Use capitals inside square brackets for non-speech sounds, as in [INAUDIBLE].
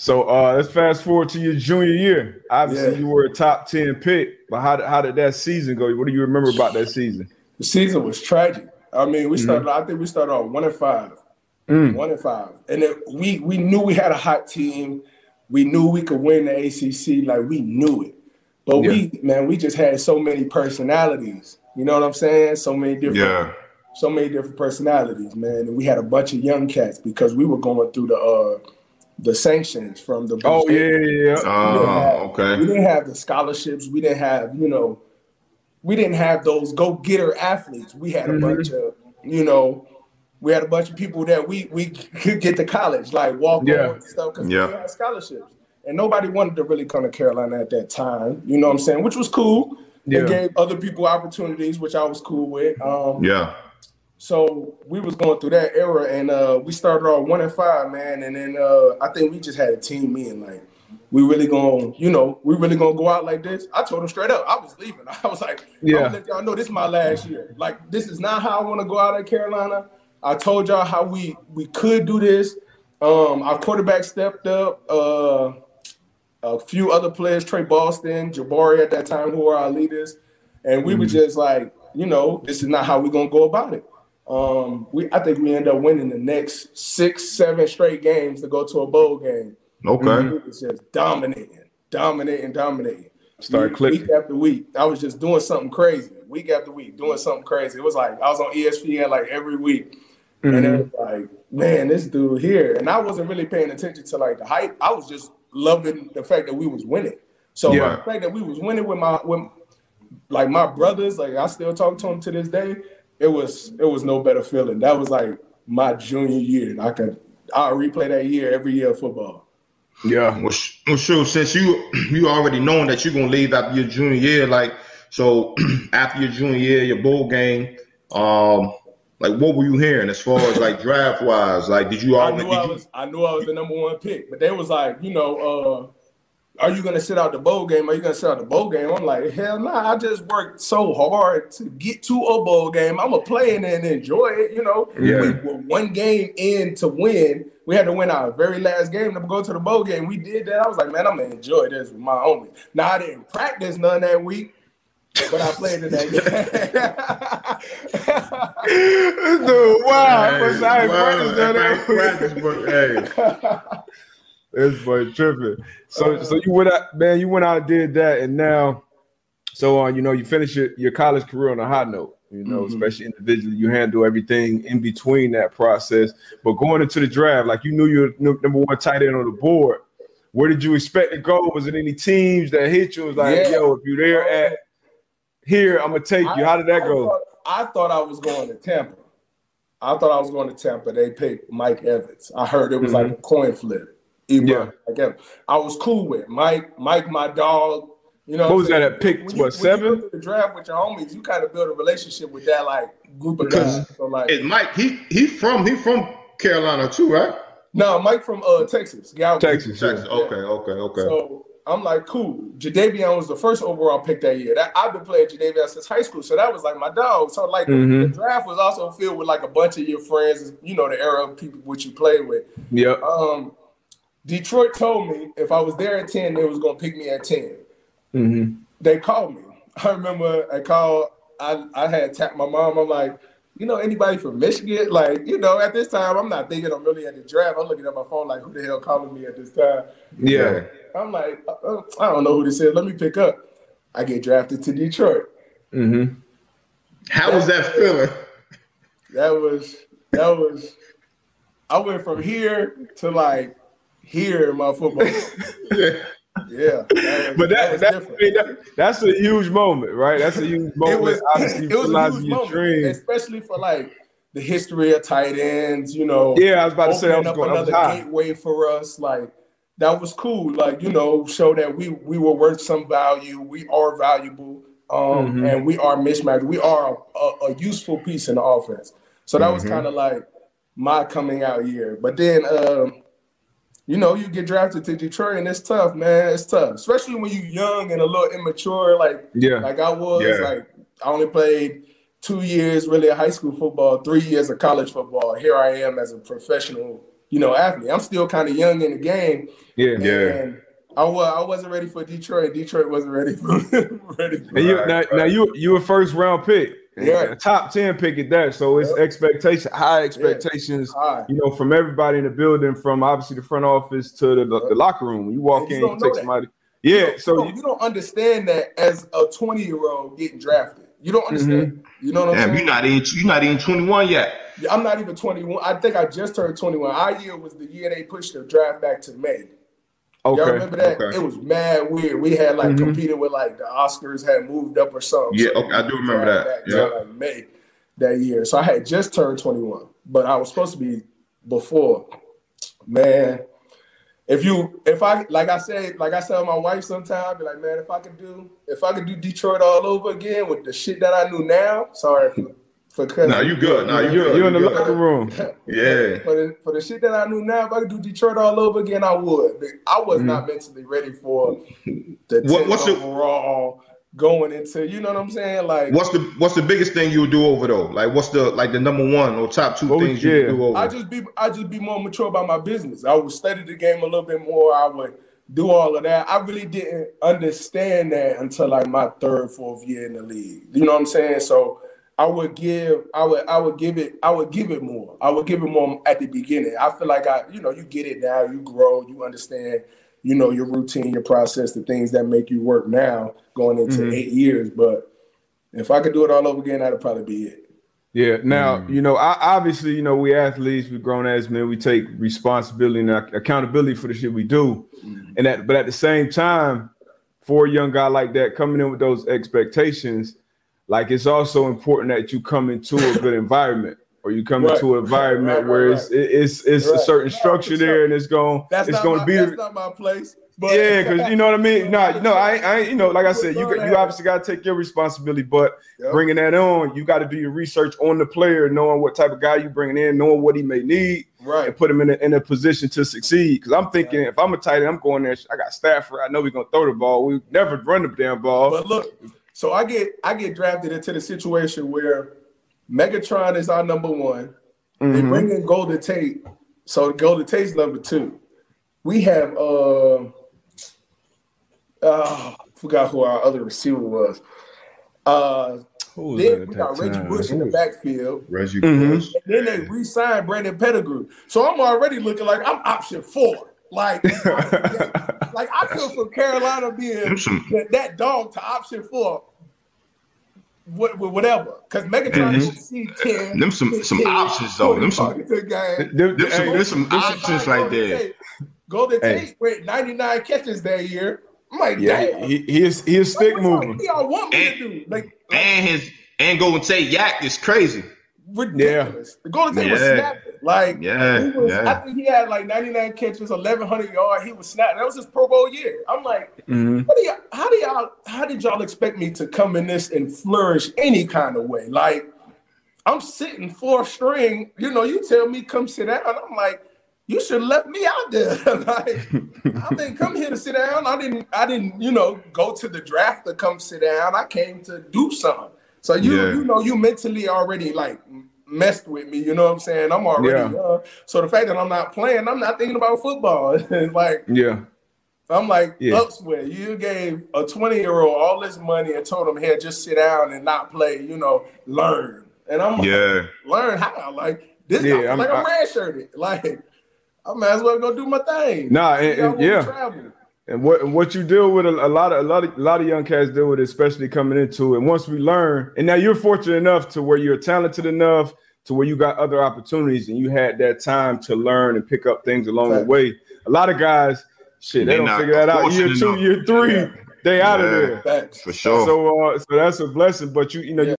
So uh, let's fast forward to your junior year. Obviously, yeah. you were a top ten pick, but how did, how did that season go? What do you remember about that season? The season was tragic. I mean, we started. Mm-hmm. I think we started off one and five, mm. one and five, and it, we we knew we had a hot team. We knew we could win the ACC. Like we knew it, but yeah. we man, we just had so many personalities. You know what I'm saying? So many different. Yeah. So many different personalities, man, and we had a bunch of young cats because we were going through the uh, the sanctions from the. Oh yeah, yeah, yeah. Oh, okay. We didn't have the scholarships. We didn't have, you know, we didn't have those go getter athletes. We had a mm-hmm. bunch of, you know, we had a bunch of people that we we could get to college, like walk yeah. on stuff because yeah. we had scholarships. And nobody wanted to really come to Carolina at that time. You know what I'm saying? Which was cool. Yeah. It gave other people opportunities, which I was cool with. Um, yeah. So we was going through that era, and uh, we started off one and five, man. And then uh, I think we just had a team meeting, like we really gonna, you know, we really gonna go out like this. I told them straight up, I was leaving. [LAUGHS] I was like, yeah, let y'all know this is my last year. Like this is not how I want to go out at Carolina. I told y'all how we we could do this. Um, our quarterback stepped up. Uh, a few other players, Tre Boston, Jabari at that time, who were our leaders, and we mm-hmm. were just like, you know, this is not how we're gonna go about it. Um, we I think we end up winning the next six, seven straight games to go to a bowl game. Okay. It was just dominating, dominating, dominating. Start clicking week after week. I was just doing something crazy, week after week, doing something crazy. It was like I was on ESPN like every week. Mm-hmm. And it was like, man, this dude here. And I wasn't really paying attention to like the hype. I was just loving the fact that we was winning. So yeah. the fact that we was winning with my with like my brothers, like I still talk to them to this day it was it was no better feeling. That was like my junior year. I could I'll replay that year every year of football. Yeah, well, well sure. Since you you already knowing that you're gonna leave after your junior year, like so [CLEARS THROAT] after your junior year, your bowl game, um, like what were you hearing as far as like draft wise? Like, did you already? I knew I was I knew I was the number one pick, but they was like, you know, uh, are you gonna sit out the bowl game? Are you gonna sit out the bowl game? I'm like, hell no, nah, I just worked so hard to get to a bowl game. I'm gonna play and enjoy it, you know. Yeah. We were one game in to win. We had to win our very last game to go to the bowl game. We did that. I was like, man, I'm gonna enjoy this with my homies. Now I didn't practice none that week. But I played in that game. [LAUGHS] Dude, wow. Hey, I ain't practiced that Hey. [LAUGHS] This boy tripping. So so you went out, man. You went out and did that, and now, so on. Uh, you know, you finish your, your college career on a high note. You know, mm-hmm. especially individually, you handle everything in between that process. But going into the draft, like you knew you were number one tight end on the board. Where did you expect to go? Was it any teams that hit you? It was like, yeah. yo, if you're there at here, I'm gonna take you. How did that I go? Thought, I thought I was going to Tampa. I thought I was going to Tampa. They picked Mike Evans. I heard it was mm-hmm. like a coin flip. Yeah. Again, I was cool with Mike, Mike, my dog. You know, what was that at pick? When what you, seven? When you the draft with your homies, you kind of build a relationship with that like group of guys. So like, is Mike, he he from he from Carolina too, right? No, Mike from uh Texas. Galveston. Texas, Texas. Yeah. Okay, okay, okay. So I'm like, cool. Jadeveon was the first overall pick that year. That I've been playing Jadeveon since high school, so that was like my dog. So like mm-hmm. the, the, draft was also filled with like a bunch of your friends, you know, the era of people which you play with. Yeah. Um, Detroit told me if I was there at 10, they was gonna pick me at 10. Mm-hmm. They called me. [LAUGHS] I remember I called, I, I had tapped my mom. I'm like, you know, anybody from Michigan? Like, you know, at this time, I'm not thinking I'm really at the draft. I'm looking at my phone like, who the hell calling me at this time? Yeah. I'm like, uh, I don't know who this is. Let me pick up. I get drafted to Detroit. Mm-hmm. How that, was that feeling? That was, that was, I went from here to like here in my football. [LAUGHS] yeah. Yeah, that was, but that, that, that, that's a huge moment, right? That's a huge moment. It was, it was a huge moment, dream. especially for like the history of tight ends. You know, yeah, I was about to say, I was up going, another gateway for us. Like that was cool. Like you know, show that we we were worth some value. We are valuable, um, mm-hmm. and we are mismatched. We are a, a, a, useful piece in the offense. So that mm-hmm. was kind of like my coming out year. But then. Um, you know, you get drafted to Detroit and it's tough, man. It's tough, especially when you're young and a little immature, like yeah, like I was. Yeah. Like I only played two years really of high school football, three years of college football. Here I am as a professional you know, athlete. I'm still kind of young in the game. Yeah, Yeah. I was I wasn't ready for Detroit. Detroit wasn't ready for [LAUGHS] ready for And you, Right, now, right. now you you a first round pick, Yeah. top ten pick at that. So it's Yep. expectation, high expectations. high. You know, from everybody in the building, from obviously the front office to the, the, locker room. You walk you in, you take that. somebody. Yeah, you so don't, you don't understand that as a 20 year old getting drafted. You don't mm-hmm. understand. You know what I'm saying? you're not even you're not even 21 yet. Yeah, I'm not even 21. I think I just turned 21. Our year was the year they pushed the draft back to May. Y'all remember that? okay. It was mad weird. We had like Mhm. competed with like the Oscars had moved up or something. Yeah, So okay, I do remember that. Yeah. like May that year. So I had just turned 21, but I was supposed to be before. Man, if you if I like I said, like I tell my wife sometimes, be like, man, if I could do if I could do Detroit all over again with the shit that I knew now, sorry for for cutting. No, you good. No, you you're, good. you're in the You good. locker room. [LAUGHS] Yeah. for the for the shit that I knew now, if I could do Detroit all over again, I would. I was not mm-hmm. mentally ready for the What- 10th what's the- overall going into. You know what I'm saying? Like What's the what's the biggest thing you would do over though? Like what's the like the number one or top two things you yeah. would do over? I just be I just be more mature about my business. I would study the game a little bit more. I would do all of that. I really didn't understand that until like my third, fourth year in the league. You know what I'm saying? So I would give I would I would give it I would give it more. I would give it more at the beginning. I feel like I you know you get it now, you grow, you understand, you know your routine, your process, the things that make you work now going into Mhm. eight years. But if I could do it all over again, that'd probably be it. Yeah. Now, Mm. you know, I, obviously, you know, we athletes, we grown ass men, we take responsibility and accountability for the shit we do. And that, but at the same time, for a young guy like that coming in with those expectations, like it's also important that you come into a good [LAUGHS] environment or you come Right. into an environment Right, right, where it's it- it's it's a certain structure there and it's going That's it's going to be that's not my place. But yeah, because you know what I mean. [LAUGHS] No, no, I, I, you know, like I said, you you obviously got to take your responsibility, but Yep. bringing that on, you got to do your research on the player, knowing what type of guy you bringing in, knowing what he may need, right. and put him in a, in a position to succeed. Because I'm thinking, if I'm a tight end, I'm going there. I got Stafford. I know we're gonna throw the ball. We never run the damn ball. But look, so I get I get drafted into the situation where Megatron is our number one. They Mhm. bring in Golden Tate. So Golden Tate's number two. We have uh uh forgot who our other receiver was. Uh Who was then we got Reggie time? Bush in the backfield. Reggie Mhm. Bush. And then they re-signed Brandon Pettigrew. So I'm already looking like I'm option four. Like, [LAUGHS] like I come from Carolina being that, that dog to option four. What, whatever, because Megatron Mhm. is C ten. Them some- some options, though. Them some- Them- Them some, hey, there's some options right there. Golden Hey. Tate went 99 catches that year. I'm like, yeah, damn. he, he is he is stick Like, what y'all- moving. What y'all want me to do? Like, like And his and Golden Tate YAC is crazy. ridiculous. The Golden Tate was Yeah. Like, Yeah, he was, I think he had like 99 catches, 1,100 yards. He was snapping. That was his Pro Bowl year. I'm like, Mhm. how do y'all, how do y'all, how did y'all expect me to come in this and flourish any kind of way? Like, I'm sitting fourth string. You know, you tell me come sit down. I'm like, you should have left me out there. [LAUGHS] like, I [LAUGHS] didn't come here to sit down. I didn't. I didn't. You know, go to the draft to come sit down. I came to do something. So you, Yeah. you know, you mentally already like messed with me. You know what I'm saying? I'm already Yeah. young. So the fact that I'm not playing, I'm not thinking about football. [LAUGHS] Like Yeah, I'm like Yeah. elsewhere. You gave a 20 year old all this money and told him, "Here, just sit down and not play." You know, learn. And I'm like, Yeah. learn how? Like this? Yeah, feel I'm- like I'm I- redshirted. Like I might as well go do my thing. Nah, and- and- yeah. travel. And what and what you deal with a, a lot of a lot of a lot of young cats deal with, it, especially coming into it. And once we learn, and now you're fortunate enough to where you're talented enough to where you got other opportunities, and you had that time to learn and pick up things along the way. A lot of guys, shit, they, They don't figure that out. Year fortunate two, enough. year three, Yeah. they out of there. Facts. For sure. So, uh, so that's a blessing. But you, you know, Yeah. you